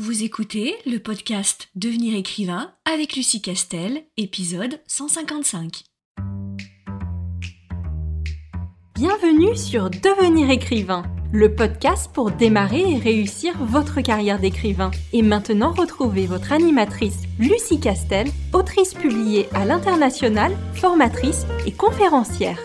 Vous écoutez le podcast Devenir écrivain avec Lucie Castel, épisode 155. Bienvenue sur Devenir écrivain, le podcast pour démarrer et réussir votre carrière d'écrivain. Et maintenant, retrouvez votre animatrice Lucie Castel, autrice publiée à l'international, formatrice et conférencière.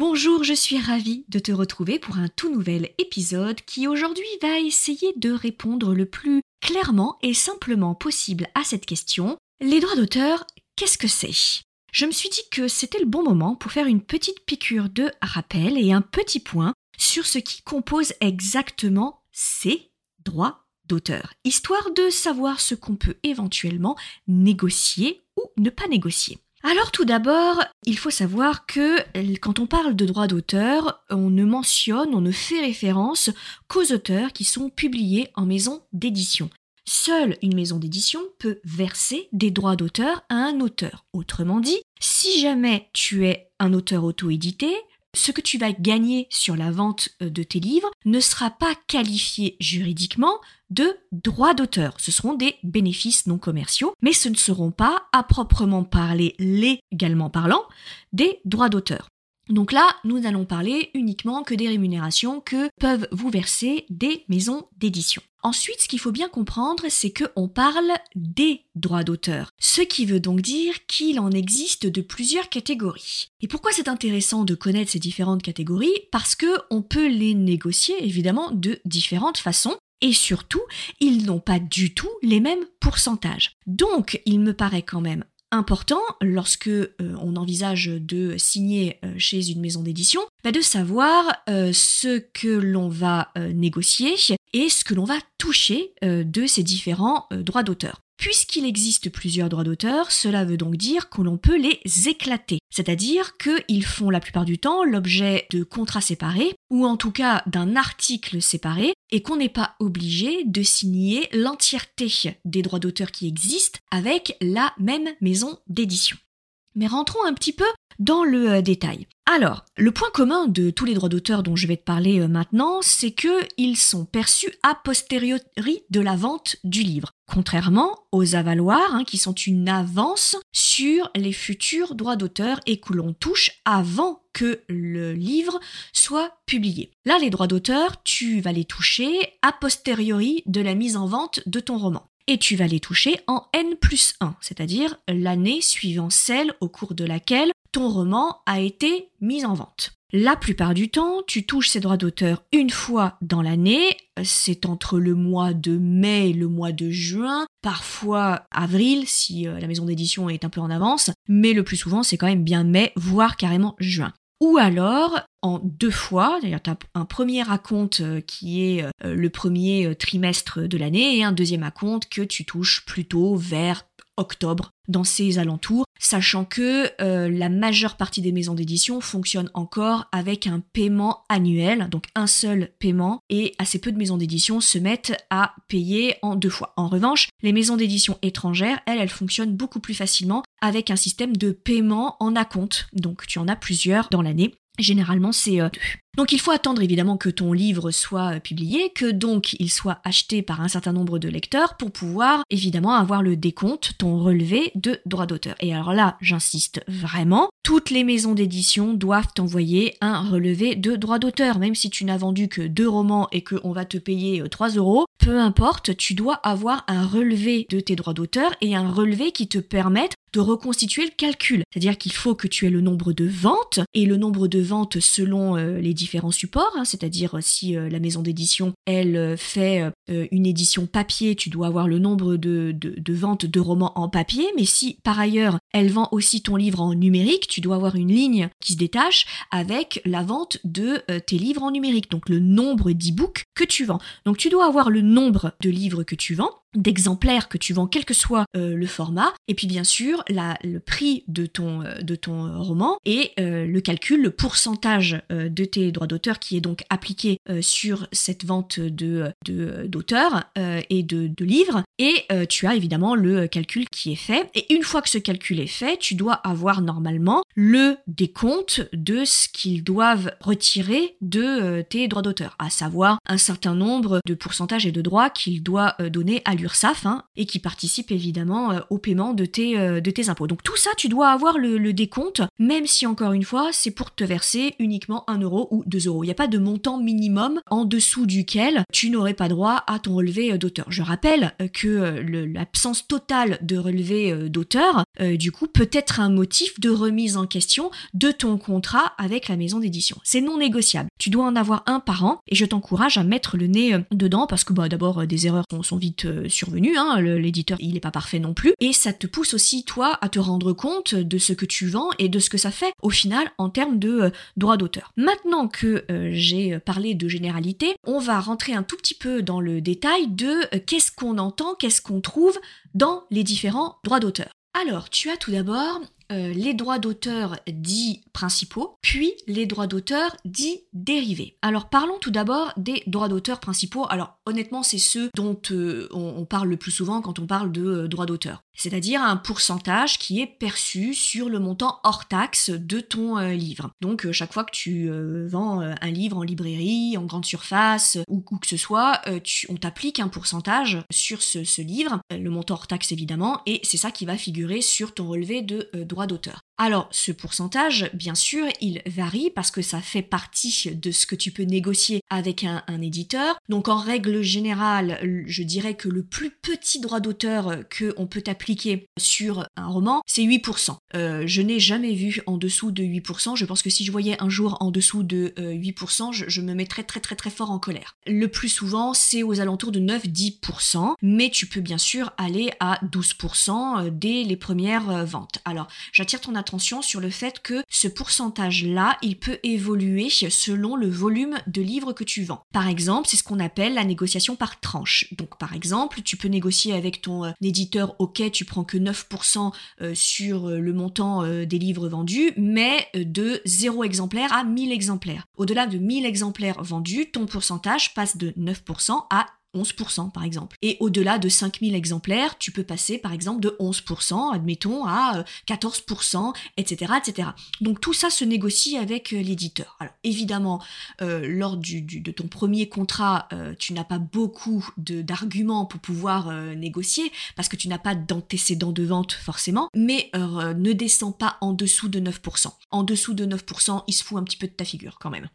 Bonjour, je suis ravie de te retrouver pour un tout nouvel épisode qui aujourd'hui va essayer de répondre le plus clairement et simplement possible à cette question. Les droits d'auteur, qu'est-ce que c'est? Je me suis dit que c'était le bon moment pour faire une petite piqûre de rappel et un petit point sur ce qui compose exactement ces droits d'auteur, histoire de savoir ce qu'on peut éventuellement négocier ou ne pas négocier. Alors tout d'abord, il faut savoir que quand on parle de droits d'auteur, on ne mentionne, on ne fait référence qu'aux auteurs qui sont publiés en maison d'édition. Seule une maison d'édition peut verser des droits d'auteur à un auteur. Autrement dit, si jamais tu es un auteur auto-édité, ce que tu vas gagner sur la vente euh, de tes livres ne sera pas qualifié juridiquement de droits d'auteur. Ce seront des bénéfices non commerciaux, mais ce ne seront pas, à proprement parler, légalement parlant, des droits d'auteur. Donc là, nous allons parler uniquement que des rémunérations que peuvent vous verser des maisons d'édition. Ensuite, ce qu'il faut bien comprendre, c'est qu'on parle des droits d'auteur, ce qui veut donc dire qu'il en existe de plusieurs catégories. Et pourquoi c'est intéressant de connaître ces différentes catégories? Parce que on peut les négocier évidemment de différentes façons. Et surtout, ils n'ont pas du tout les mêmes pourcentages. Donc, il me paraît quand même important lorsque euh, on envisage de signer euh, chez une maison d'édition, bah, de savoir euh, ce que l'on va négocier et ce que l'on va toucher de ces différents droits d'auteur. Puisqu'il existe plusieurs droits d'auteur, cela veut donc dire que l'on peut les éclater, c'est-à-dire qu'ils font la plupart du temps l'objet de contrats séparés, ou en tout cas d'un article séparé, et qu'on n'est pas obligé de signer l'entièreté des droits d'auteur qui existent avec la même maison d'édition. Mais rentrons un petit peu dans le euh, détail. Alors, le point commun de tous les droits d'auteur dont je vais te parler euh, maintenant, c'est qu'ils sont perçus a posteriori de la vente du livre, contrairement aux avaloirs, hein, qui sont une avance sur les futurs droits d'auteur et que l'on touche avant que le livre soit publié. Là, les droits d'auteur, tu vas les toucher a posteriori de la mise en vente de ton roman et tu vas les toucher en N plus 1, c'est-à-dire l'année suivant celle au cours de laquelle ton roman a été mis en vente. La plupart du temps, tu touches ces droits d'auteur une fois dans l'année, c'est entre le mois de mai et le mois de juin, parfois avril si euh, la maison d'édition est un peu en avance, mais le plus souvent c'est quand même bien mai, voire carrément juin. Ou alors en deux fois, d'ailleurs tu as un premier acompte euh, qui est euh, le premier trimestre de l'année et un deuxième acompte que tu touches plutôt vers octobre dans ces alentours, sachant que la majeure partie des maisons d'édition fonctionnent encore avec un paiement annuel, donc un seul paiement, et assez peu de maisons d'édition se mettent à payer en deux fois. En revanche, les maisons d'édition étrangères, elles, elles fonctionnent beaucoup plus facilement avec un système de paiement en acompte, donc tu en as plusieurs dans l'année. Généralement, c'est euh, donc il faut attendre évidemment que ton livre soit euh, publié, que donc il soit acheté par un certain nombre de lecteurs pour pouvoir évidemment avoir le décompte, ton relevé de droits d'auteur. Et alors là, j'insiste vraiment, toutes les maisons d'édition doivent t'envoyer un relevé de droits d'auteur, même si tu n'as vendu que deux romans et qu'on va te payer 3 euh, euros, peu importe, tu dois avoir un relevé de tes droits d'auteur et un relevé qui te permette de reconstituer le calcul. C'est-à-dire qu'il faut que tu aies le nombre de ventes et le nombre de ventes selon euh, les différents supports, hein. c'est-à-dire euh, si euh, la maison d'édition, elle fait une édition papier, tu dois avoir le nombre de, de, ventes de romans en papier, mais si par ailleurs elle vend aussi ton livre en numérique, tu dois avoir une ligne qui se détache avec la vente de tes livres en numérique, donc le nombre d'e-books que tu vends. Donc tu dois avoir le nombre de livres que tu vends d'exemplaires que tu vends, quel que soit euh, le format, et puis bien sûr le prix de ton, euh, de ton roman et euh, le calcul, le pourcentage de tes droits d'auteur qui est donc appliqué sur cette vente de d'auteurs et de, de, livres. Et tu as évidemment le calcul qui est fait. Et une fois que ce calcul est fait, tu dois avoir normalement le décompte de ce qu'ils doivent retirer de tes droits d'auteur, à savoir un certain nombre de pourcentages et de droits qu'ils doivent donner à l'URSSAF hein, et qui participe évidemment euh, au paiement de tes, euh, de tes impôts. Donc tout ça, tu dois avoir le, décompte, même si encore une fois, c'est pour te verser uniquement 1 euro ou 2 euros. Il n'y a pas de montant minimum en dessous duquel tu n'aurais pas droit à ton relevé euh, d'auteur. Je rappelle que l'absence totale de relevé d'auteur, du coup, peut être un motif de remise en question de ton contrat avec la maison d'édition. C'est non négociable. Tu dois en avoir un par an et je t'encourage à mettre le nez dedans parce que bah, d'abord des erreurs sont vite survenu, hein, l'éditeur il n'est pas parfait non plus, et ça te pousse aussi toi à te rendre compte de ce que tu vends et de ce que ça fait au final en termes de euh, droit d'auteur. Maintenant que euh, j'ai parlé de généralité, on va rentrer un tout petit peu dans le détail de euh, qu'est-ce qu'on entend, qu'est-ce qu'on trouve dans les différents droits d'auteur. Alors, tu as tout d'abord euh, les droits d'auteur dits principaux, puis les droits d'auteur dits dérivés. Alors parlons tout d'abord des droits d'auteur principaux. Alors honnêtement, c'est ceux dont euh, on, parle le plus souvent quand on parle de euh, droits d'auteur. C'est-à-dire un pourcentage qui est perçu sur le montant hors taxe de ton livre. Donc chaque fois que tu vends un livre en librairie, en grande surface ou où que ce soit, on t'applique un pourcentage sur ce, ce livre, le montant hors taxe évidemment, et c'est ça qui va figurer sur ton relevé de droits d'auteur. Alors, ce pourcentage, bien sûr, il varie parce que ça fait partie de ce que tu peux négocier avec un, éditeur. Donc, en règle générale, je dirais que le plus petit droit d'auteur qu'on peut appliquer sur un roman, c'est 8%. Euh, je n'ai jamais vu en dessous de 8%. Je pense que si je voyais un jour en dessous de 8%, euh, je, je, me mettrais très très très fort en colère. Le plus souvent, c'est aux alentours de 9-10%, mais tu peux bien sûr aller à 12% euh, dès les premières ventes. Alors, j'attire ton attention sur le fait que ce pourcentage-là, il peut évoluer selon le volume de livres que tu vends. Par exemple, c'est ce qu'on appelle la négociation par tranche. Donc par exemple, tu peux négocier avec ton euh, éditeur, ok, tu prends que 9% euh, sur euh, le montant des livres vendus, mais de 0 exemplaires à 1000 exemplaires. Au-delà de 1000 exemplaires vendus, ton pourcentage passe de 9% à 11% par exemple. Et au-delà de 5000 exemplaires, tu peux passer par exemple de 11%, admettons, à 14%, etc. etc. Donc tout ça se négocie avec euh, l'éditeur. Alors évidemment, euh, lors de ton premier contrat, euh, tu n'as pas beaucoup d'arguments pour pouvoir négocier, parce que tu n'as pas d'antécédent de vente forcément, mais ne descends pas en dessous de 9%. En dessous de 9%, il se fout un petit peu de ta figure quand même.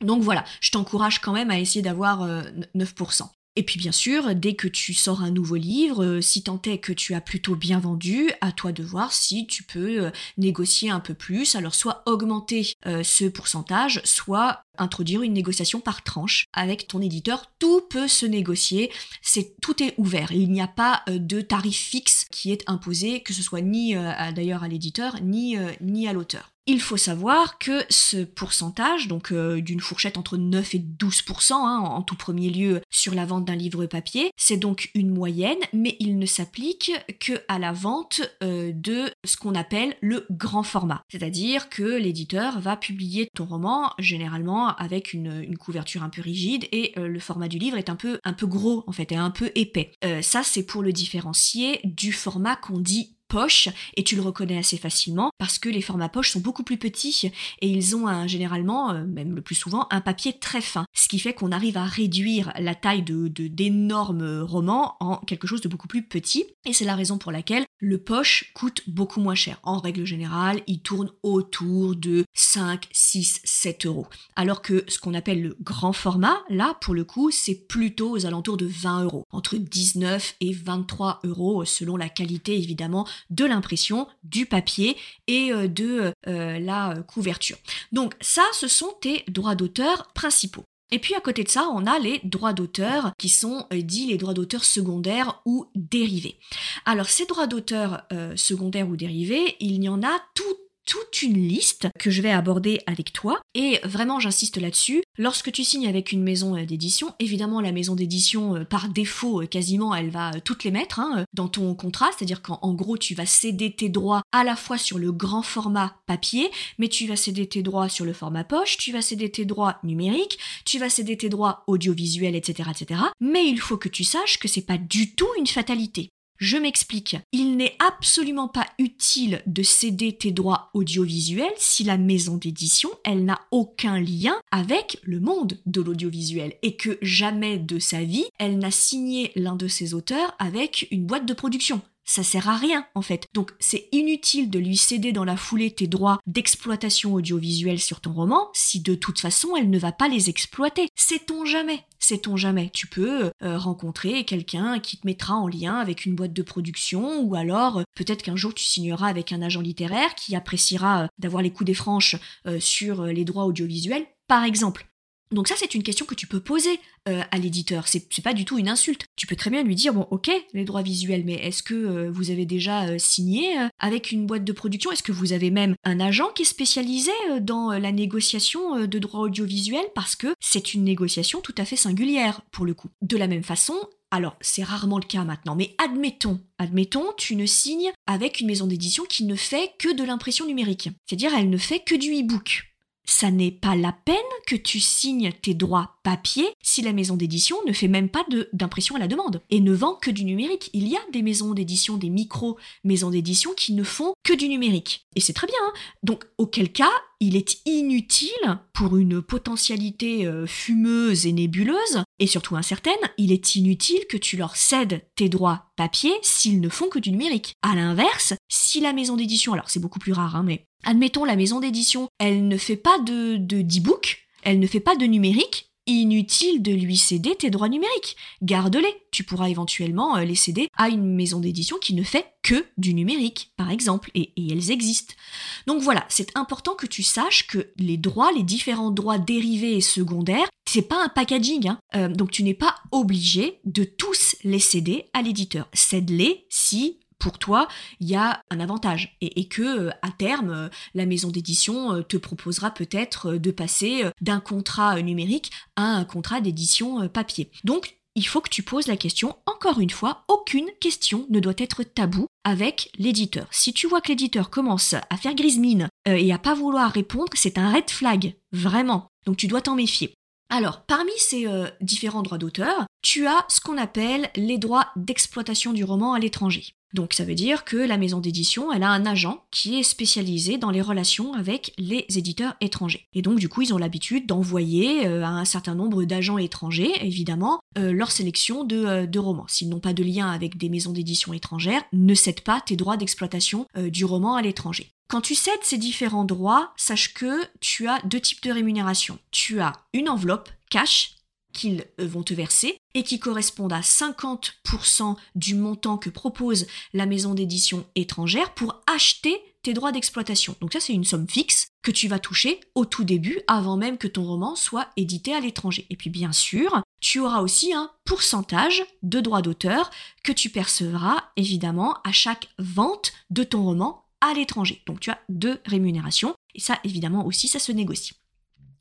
Donc voilà, je t'encourage quand même à essayer d'avoir 9%. Et puis bien sûr, dès que tu sors un nouveau livre, euh, si tant est que tu as plutôt bien vendu, à toi de voir si tu peux euh, négocier un peu plus. Alors soit augmenter euh, ce pourcentage, soit introduire une négociation par tranche avec ton éditeur. Tout peut se négocier, c'est tout est ouvert. Il n'y a pas de tarif fixe qui est imposé, que ce soit ni d'ailleurs à l'éditeur ni ni à l'auteur. Il faut savoir que ce pourcentage, donc euh, d'une fourchette entre 9 et 12% hein, en, tout premier lieu sur la vente d'un livre papier, c'est donc une moyenne, mais il ne s'applique que à la vente euh, de ce qu'on appelle le grand format. C'est-à-dire que l'éditeur va publier ton roman généralement avec une, couverture un peu rigide et euh, le format du livre est un peu, un peu gros en fait, et un peu épais. ça c'est pour le différencier du format qu'on dit poche et tu le reconnais assez facilement parce que les formats poche sont beaucoup plus petits et ils ont un, généralement, euh, même le plus souvent, un papier très fin. Ce qui fait qu'on arrive à réduire la taille de d'énormes romans en quelque chose de beaucoup plus petit et c'est la raison pour laquelle le poche coûte beaucoup moins cher. En règle générale, il tourne autour de 5, 6, 7 euros. Alors que ce qu'on appelle le grand format, là, pour le coup, c'est plutôt aux alentours de 20 euros. Entre 19 et 23 euros selon la qualité évidemment de l'impression, du papier et euh, de euh, la couverture. Donc ça, ce sont tes droits d'auteur principaux. Et puis à côté de ça, on a les droits d'auteur qui sont euh, dits les droits d'auteur secondaires ou dérivés. Alors ces droits d'auteur secondaires ou dérivés, il y en a tout toute une liste que je vais aborder avec toi. Et vraiment, j'insiste là-dessus. Lorsque tu signes avec une maison euh, d'édition, évidemment, la maison d'édition, euh, par défaut, euh, quasiment, elle va toutes les mettre hein, dans ton contrat. C'est-à-dire qu'en gros, tu vas céder tes droits à la fois sur le grand format papier, mais tu vas céder tes droits sur le format poche, tu vas céder tes droits numériques, tu vas céder tes droits audiovisuels, etc., etc. Mais il faut que tu saches que c'est pas du tout une fatalité. Je m'explique. Il n'est absolument pas utile de céder tes droits audiovisuels si la maison d'édition, elle n'a aucun lien avec le monde de l'audiovisuel et que jamais de sa vie, elle n'a signé l'un de ses auteurs avec une boîte de production ça sert à rien en fait. Donc c'est inutile de lui céder dans la foulée tes droits d'exploitation audiovisuelle sur ton roman si de toute façon elle ne va pas les exploiter. Sait-on jamais? Sait-on jamais Tu peux euh, rencontrer quelqu'un qui te mettra en lien avec une boîte de production ou alors euh, peut-être qu'un jour tu signeras avec un agent littéraire qui appréciera euh, d'avoir les coups des franches sur les droits audiovisuels par exemple. Donc ça, c'est une question que tu peux poser euh, à l'éditeur. C'est, pas du tout une insulte. Tu peux très bien lui dire, bon, ok, les droits visuels, mais est-ce que euh, vous avez déjà euh, signé avec une boîte de production? Est-ce que vous avez même un agent qui est spécialisé dans la négociation de droits audiovisuels? Parce que c'est une négociation tout à fait singulière, pour le coup. De la même façon, alors, c'est rarement le cas maintenant, mais admettons, admettons, tu ne signes avec une maison d'édition qui ne fait que de l'impression numérique. C'est-à-dire, elle ne fait que du e-book ça n'est pas la peine que tu signes tes droits papier si la maison d'édition ne fait même pas d'impression à la demande et ne vend que du numérique. Il y a des maisons d'édition, des micro-maisons d'édition qui ne font que du numérique. Et c'est très bien. Hein. Donc, auquel cas, il est inutile, pour une potentialité euh, fumeuse et nébuleuse, et surtout incertaine, il est inutile que tu leur cèdes tes droits papier s'ils ne font que du numérique. À l'inverse, si la maison d'édition, alors c'est beaucoup plus rare, hein, mais admettons la maison d'édition, elle ne fait pas de d'e-book, elle ne fait pas de numérique, inutile de lui céder tes droits numériques. Garde-les. Tu pourras éventuellement euh, les céder à une maison d'édition qui ne fait que du numérique, par exemple, et, elles existent. Donc voilà, c'est important que tu saches que les droits, les différents droits dérivés et secondaires, c'est pas un packaging, hein. euh, donc tu n'es pas obligé de tous les céder à l'éditeur. Cède-les si pour toi, il y a un avantage et, que euh, à terme, euh, la maison d'édition euh, te proposera peut-être de passer d'un contrat numérique à un contrat d'édition papier. Donc, il faut que tu poses la question, encore une fois, aucune question ne doit être tabou avec l'éditeur. Si tu vois que l'éditeur commence à faire grise mine et à pas vouloir répondre, c'est un red flag, vraiment. Donc tu dois t'en méfier. Alors, parmi ces différents droits d'auteur, tu as ce qu'on appelle les droits d'exploitation du roman à l'étranger. Donc ça veut dire que la maison d'édition, elle a un agent qui est spécialisé dans les relations avec les éditeurs étrangers. Et donc du coup, ils ont l'habitude d'envoyer euh, à un certain nombre d'agents étrangers, évidemment, euh, leur sélection euh, de, romans. S'ils n'ont pas de lien avec des maisons d'édition étrangères, ne cède pas tes droits d'exploitation du roman à l'étranger. Quand tu cèdes ces différents droits, sache que tu as deux types de rémunération. Tu as une enveloppe cash qu'ils euh, vont te verser et qui correspondent à 50% du montant que propose la maison d'édition étrangère pour acheter tes droits d'exploitation. Donc ça c'est une somme fixe que tu vas toucher au tout début avant même que ton roman soit édité à l'étranger. Et puis bien sûr, tu auras aussi un pourcentage de droits d'auteur que tu percevras évidemment à chaque vente de ton roman à l'étranger. Donc tu as deux rémunérations et ça évidemment aussi ça se négocie.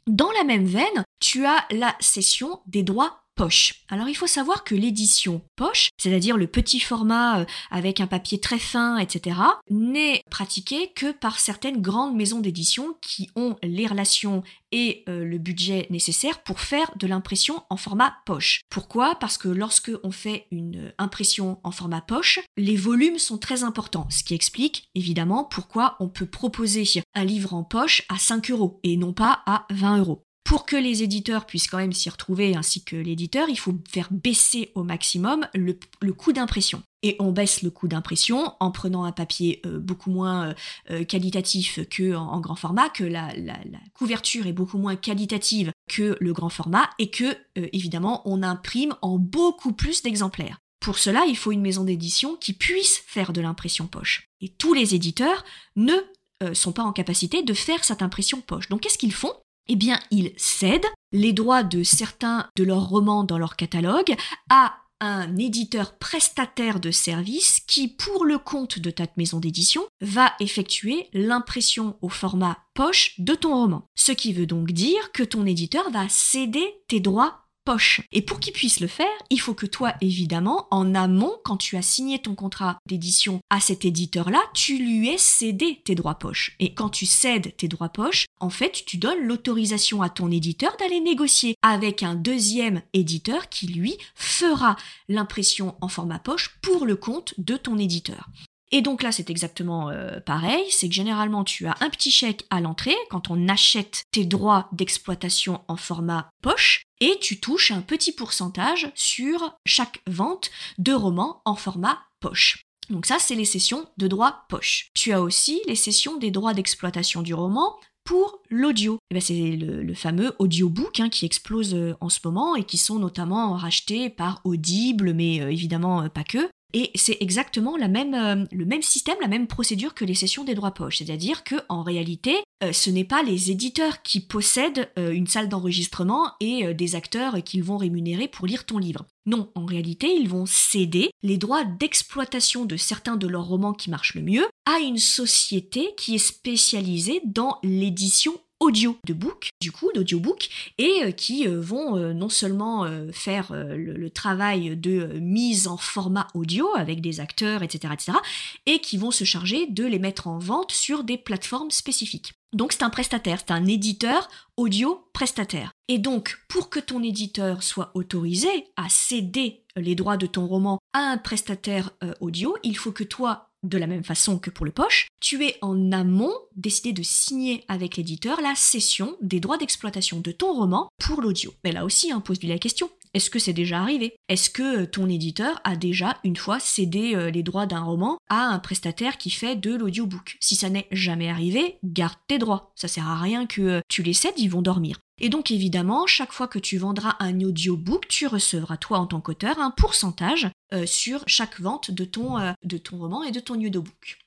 Dans la même veine, tu as la cession des droits poche. Alors il faut savoir que l'édition poche, c'est-à-dire le petit format euh, avec un papier très fin, etc., n'est pratiquée que par certaines grandes maisons d'édition qui ont les relations et euh, le budget nécessaire pour faire de l'impression en format poche. Pourquoi? Parce que lorsque on fait une impression en format poche, les volumes sont très importants, ce qui explique évidemment pourquoi on peut proposer un livre en poche à 5 euros et non pas à 20 euros pour que les éditeurs puissent quand même s'y retrouver, ainsi que l'éditeur, il faut faire baisser au maximum le, coût d'impression. Et on baisse le coût d'impression en prenant un papier euh, beaucoup moins euh, euh, qualitatif que en, grand format, que la, la, couverture est beaucoup moins qualitative que le grand format, et que évidemment on imprime en beaucoup plus d'exemplaires. Pour cela, il faut une maison d'édition qui puisse faire de l'impression poche. Et tous les éditeurs ne sont pas en capacité de faire cette impression poche. Donc qu'est-ce qu'ils font? Eh bien, ils cèdent les droits de certains de leurs romans dans leur catalogue à un éditeur prestataire de service qui, pour le compte de ta maison d'édition, va effectuer l'impression au format poche de ton roman. Ce qui veut donc dire que ton éditeur va céder tes droits Et pour qu'il puisse le faire, il faut que toi, évidemment, en amont, quand tu as signé ton contrat d'édition à cet éditeur-là, tu lui aies cédé tes droits poche. Et quand tu cèdes tes droits poche, en fait, tu donnes l'autorisation à ton éditeur d'aller négocier avec un deuxième éditeur qui, lui, fera l'impression en format poche pour le compte de ton éditeur. Et donc là, c'est exactement euh, pareil, c'est que généralement tu as un petit chèque à l'entrée quand on achète tes droits d'exploitation en format poche, et tu touches un petit pourcentage sur chaque vente de romans en format poche. Donc ça, c'est les sessions de droits poche. Tu as aussi les sessions des droits d'exploitation du roman pour l'audio. Eh ben, c'est le, fameux audiobook hein, qui explose euh, en ce moment et qui sont notamment rachetés par Audible, mais euh, évidemment pas que, et c'est exactement euh, le même système, la même procédure que les sessions des droits poche. C'est-à-dire que en réalité, euh, ce n'est pas les éditeurs qui possèdent euh, une salle d'enregistrement et des acteurs qu'ils vont rémunérer pour lire ton livre. Non, en réalité, ils vont céder les droits d'exploitation de certains de leurs romans qui marchent le mieux à une société qui est spécialisée dans l'édition audio de book, du coup, d'audiobook, et euh, qui euh, vont euh, non seulement faire le, travail de mise en format audio avec des acteurs, etc., etc., et qui vont se charger de les mettre en vente sur des plateformes spécifiques. Donc c'est un prestataire, c'est un éditeur audio prestataire. Et donc pour que ton éditeur soit autorisé à céder les droits de ton roman à un prestataire audio, il faut que toi, de la même façon que pour le poche, tu es en amont décidé de signer avec l'éditeur la cession des droits d'exploitation de ton roman pour l'audio. Mais là aussi, hein, pose-lui la question. Est-ce que c'est déjà arrivé? Est-ce que ton éditeur a déjà une fois cédé euh, les droits d'un roman à un prestataire qui fait de l'audiobook? Si ça n'est jamais arrivé, garde tes droits. Ça sert à rien que euh, tu les cèdes, ils vont dormir. Et donc évidemment, chaque fois que tu vendras un audiobook, tu recevras toi en tant qu'auteur un pourcentage euh, sur chaque vente de ton, de ton roman et de ton audiobook.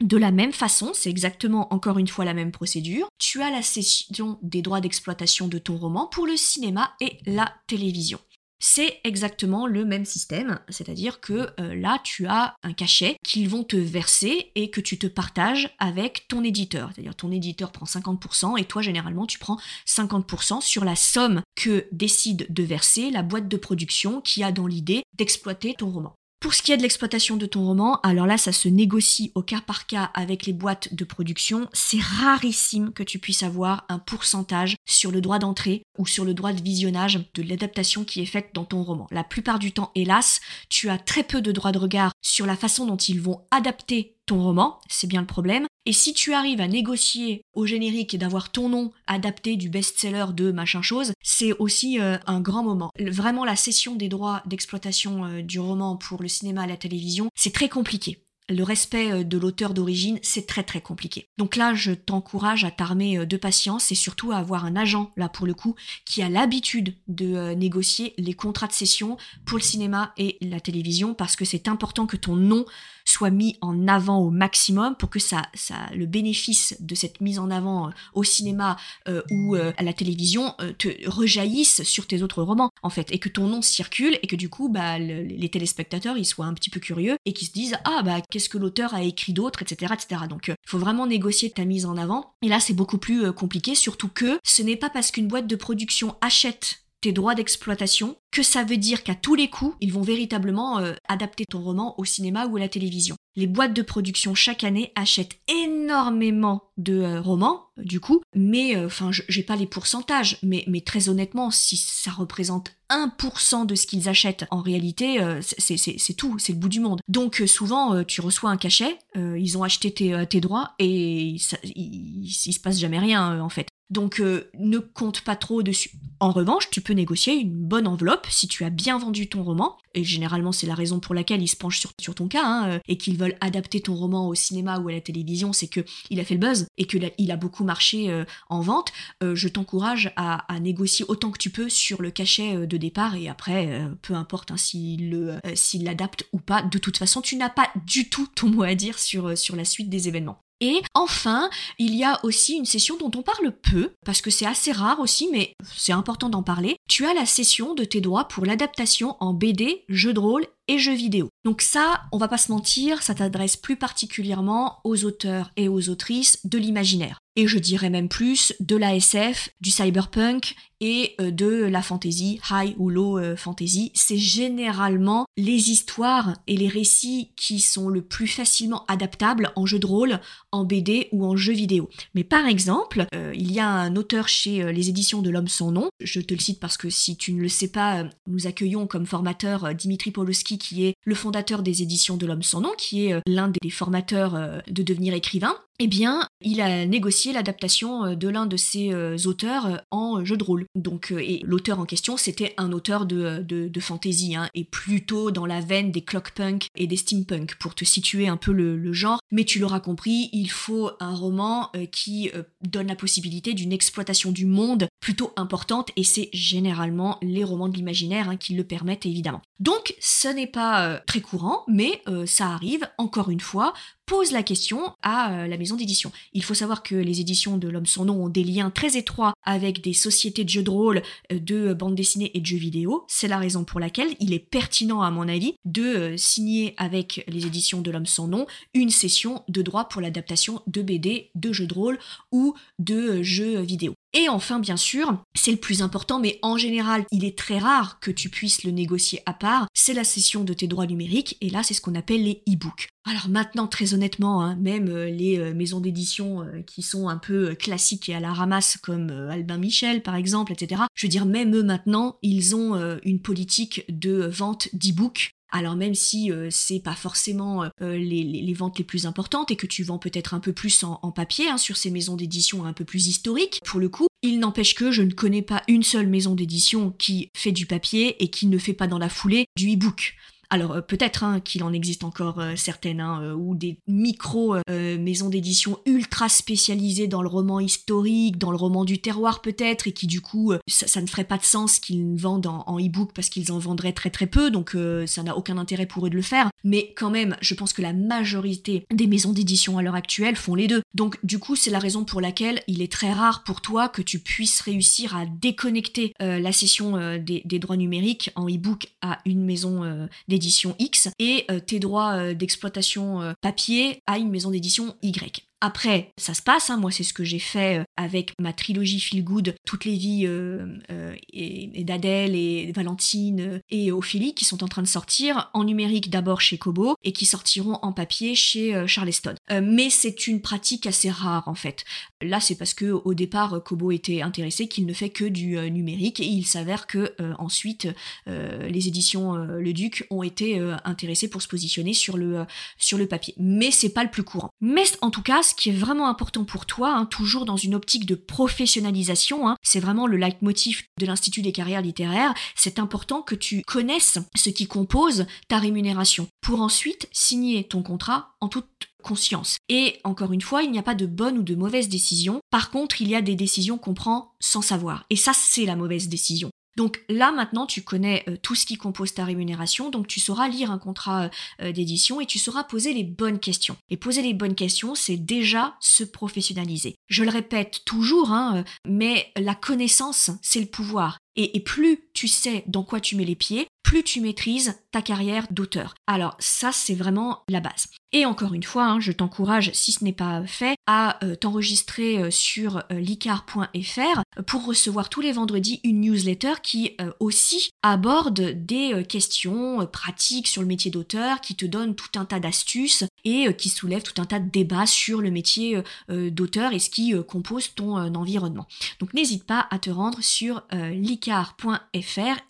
De la même façon, c'est exactement encore une fois la même procédure, tu as la cession des droits d'exploitation de ton roman pour le cinéma et la télévision. C'est exactement le même système, c'est-à-dire que euh, là, tu as un cachet qu'ils vont te verser et que tu te partages avec ton éditeur. C'est-à-dire ton éditeur prend 50% et toi, généralement, tu prends 50% sur la somme que décide de verser la boîte de production qui a dans l'idée d'exploiter ton roman. Pour ce qui est de l'exploitation de ton roman, alors là, ça se négocie au cas par cas avec les boîtes de production. C'est rarissime que tu puisses avoir un pourcentage sur le droit d'entrée ou sur le droit de visionnage de l'adaptation qui est faite dans ton roman. La plupart du temps, hélas, tu as très peu de droit de regard sur la façon dont ils vont adapter ton roman, c'est bien le problème. Et si tu arrives à négocier au générique d'avoir ton nom adapté du best-seller de machin chose, c'est aussi euh, un grand moment. Vraiment, la cession des droits d'exploitation euh, du roman pour le cinéma et la télévision, c'est très compliqué le respect euh, de l'auteur d'origine, c'est très très compliqué. Donc là, je t'encourage à t'armer de patience et surtout à avoir un agent, là pour le coup, qui a l'habitude de négocier les contrats de cession pour le cinéma et la télévision parce que c'est important que ton nom soit mis en avant au maximum pour que ça, ça, le bénéfice de cette mise en avant euh, au cinéma euh, ou euh, à la télévision te rejaillisse sur tes autres romans en fait et que ton nom circule et que du coup bah, les téléspectateurs ils soient un petit peu curieux et qu'ils se disent ah bah qu'est-ce que l'auteur a écrit d'autre etc etc donc il faut vraiment négocier ta mise en avant. Et là c'est beaucoup plus compliqué surtout que ce n'est pas parce qu'une boîte de production achète tes droits d'exploitation, que ça veut dire qu'à tous les coups, ils vont véritablement euh, adapter ton roman au cinéma ou à la télévision. Les boîtes de production chaque année achètent énormément de euh, romans, euh, du coup, mais enfin, j'ai pas les pourcentages, mais, très honnêtement, si ça représente 1% de ce qu'ils achètent, en réalité, c'est tout, c'est le bout du monde. Donc souvent, tu reçois un cachet, ils ont acheté tes, droits et ça, il, il, se passe jamais rien en fait. Donc euh, ne compte pas trop dessus. En revanche, tu peux négocier une bonne enveloppe si tu as bien vendu ton roman, et généralement c'est la raison pour laquelle ils se penchent sur, ton cas, hein, euh, et qu'ils veulent adapter ton roman au cinéma ou à la télévision, c'est que il a fait le buzz et qu'il a beaucoup marché euh, en vente. je t'encourage à, négocier autant que tu peux sur le cachet de départ, et après, peu importe hein, s'il l'adapte ou pas, de toute façon, tu n'as pas du tout ton mot à dire sur la suite des événements. Et enfin, il y a aussi une session dont on parle peu, parce que c'est assez rare aussi, mais c'est important d'en parler. Tu as la session de tes droits pour l'adaptation en BD, jeux de rôle et jeux vidéo. Donc ça, on va pas se mentir, ça t'adresse plus particulièrement aux auteurs et aux autrices de l'imaginaire. Et je dirais même plus de la SF, du cyberpunk et euh, de la fantasy, high ou low euh, fantasy. C'est généralement les histoires et les récits qui sont le plus facilement adaptables en jeu de rôle, en BD ou en jeu vidéo. Mais par exemple, euh, il y a un auteur chez les éditions de l'homme sans nom, je te le cite parce que si tu ne le sais pas, nous accueillons comme formateur Dimitri Poloski qui est le fondateur des éditions de l'homme sans nom, qui est l'un des formateurs de devenir écrivain eh bien, il a négocié l'adaptation euh, de l'un de ses euh, auteurs euh, en jeu de rôle. Donc, et l'auteur en question, c'était un auteur de, de, fantasy, hein, et plutôt dans la veine des clockpunk et des steampunk, pour te situer un peu le, genre. Mais tu l'auras compris, il faut un roman qui donne la possibilité d'une exploitation du monde plutôt importante, et c'est généralement les romans de l'imaginaire hein, qui le permettent, évidemment. Donc, ce n'est pas très courant, mais ça arrive, encore une fois, pose la question à euh, la maison d'édition. Il faut savoir que les éditions de L'Homme sans nom ont des liens très étroits avec des sociétés de jeux de rôle, euh, de bande dessinée et de jeux vidéo. C'est la raison pour laquelle il est pertinent, à mon avis, de euh, signer avec les éditions de L'Homme sans nom une session de droit pour l'adaptation de BD, de jeux de rôle ou de jeux vidéo. Et enfin, bien sûr, c'est le plus important, mais en général, il est très rare que tu puisses le négocier à part, c'est la cession de tes droits numériques, et là, c'est ce qu'on appelle les e-books. Alors maintenant, très honnêtement, hein, même euh, les euh, maisons d'édition euh, qui sont un peu classiques et à la ramasse, comme Albin Michel, par exemple, etc., je veux dire, même eux maintenant, ils ont une politique de vente d'e-books alors même si euh, c'est pas forcément euh, les, ventes les plus importantes et que tu vends peut-être un peu plus en, papier hein, sur ces maisons d'édition un peu plus historiques, pour le coup, il n'empêche que je ne connais pas une seule maison d'édition qui fait du papier et qui ne fait pas dans la foulée du e-book. Alors euh, peut-être hein, qu'il en existe encore euh, certaines, hein, euh, ou des micro maisons d'édition ultra spécialisées dans le roman historique, dans le roman du terroir peut-être, et qui du coup, ça, ne ferait pas de sens qu'ils vendent en, e-book parce qu'ils en vendraient très très peu, donc ça n'a aucun intérêt pour eux de le faire. Mais quand même, je pense que la majorité des maisons d'édition à l'heure actuelle font les deux. Donc du coup, c'est la raison pour laquelle il est très rare pour toi que tu puisses réussir à déconnecter la session des, des, droits numériques en e-book à une maison d'édition X et euh, tes droits euh, d'exploitation euh, papier à une maison d'édition Y. Après, ça se passe, hein. moi c'est ce que j'ai fait euh, avec ma trilogie Feel Good, toutes les vies euh, euh, et, d'Adèle et Valentine et Ophélie qui sont en train de sortir en numérique d'abord chez Kobo et qui sortiront en papier chez Charleston. mais c'est une pratique assez rare en fait. Là c'est parce que au départ Kobo était intéressé qu'il ne fait que du numérique et il s'avère que ensuite les éditions Le Duc ont été intéressées pour se positionner sur le, sur le papier. Mais c'est pas le plus courant. Mais en tout cas, ce qui est vraiment important pour toi, hein, toujours dans une optique de professionnalisation, hein, c'est vraiment le leitmotiv de l'Institut des carrières littéraires, c'est important que tu connaisses ce qui compose ta rémunération pour ensuite signer ton contrat en toute conscience. Et encore une fois, il n'y a pas de bonne ou de mauvaise décision. Par contre, il y a des décisions qu'on prend sans savoir. Et ça, c'est la mauvaise décision. Donc là maintenant tu connais euh, tout ce qui compose ta rémunération, donc tu sauras lire un contrat euh, euh, d'édition et tu sauras poser les bonnes questions. Et poser les bonnes questions, c'est déjà se professionnaliser. Je le répète toujours, hein, mais la connaissance, c'est le pouvoir. Et, plus tu sais dans quoi tu mets les pieds, plus tu maîtrises ta carrière d'auteur. Alors ça, c'est vraiment la base. Et encore une fois, hein, je t'encourage, si ce n'est pas fait, à euh, t'enregistrer euh, sur euh, licar.fr pour recevoir tous les vendredis une newsletter qui aussi aborde des questions pratiques sur le métier d'auteur, qui te donne tout un tas d'astuces et qui soulève tout un tas de débats sur le métier d'auteur et ce qui compose ton environnement. Donc n'hésite pas à te rendre sur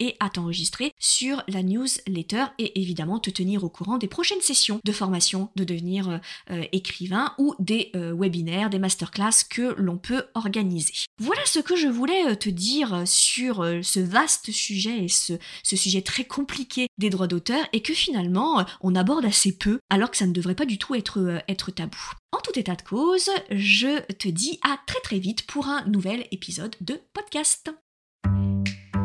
et à t'enregistrer sur la newsletter et évidemment te tenir au courant des prochaines sessions de formation de devenir euh, euh, écrivain ou des euh, webinaires, des masterclass que l'on peut organiser. Voilà ce que je voulais te dire sur ce vaste sujet et ce, ce sujet très compliqué des droits d'auteur et que finalement on aborde assez peu alors que ça ne devrait pas du tout être, être tabou. En tout état de cause, je te dis à très très vite pour un nouvel épisode de podcast.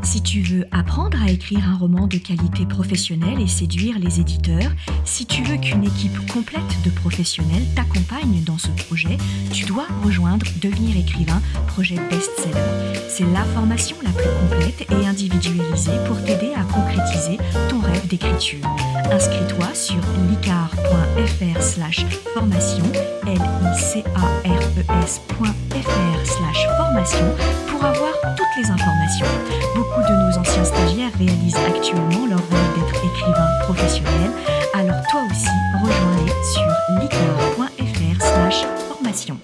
Si tu veux apprendre à écrire un roman de qualité professionnelle et séduire les éditeurs, si tu veux qu'une équipe complète de professionnels t'accompagne dans ce projet, tu dois rejoindre Devenir écrivain, projet best-seller. C'est la formation la plus complète et individualisée pour t'aider à concrétiser ton rêve d'écriture. Inscris-toi sur licar.fr slash formation, l i c a r e s.fr slash formation pour avoir toutes les informations beaucoup de nos anciens stagiaires réalisent actuellement leur rôle d'être écrivain professionnel, alors toi aussi, rejoins-les sur licorne.fr slash formation.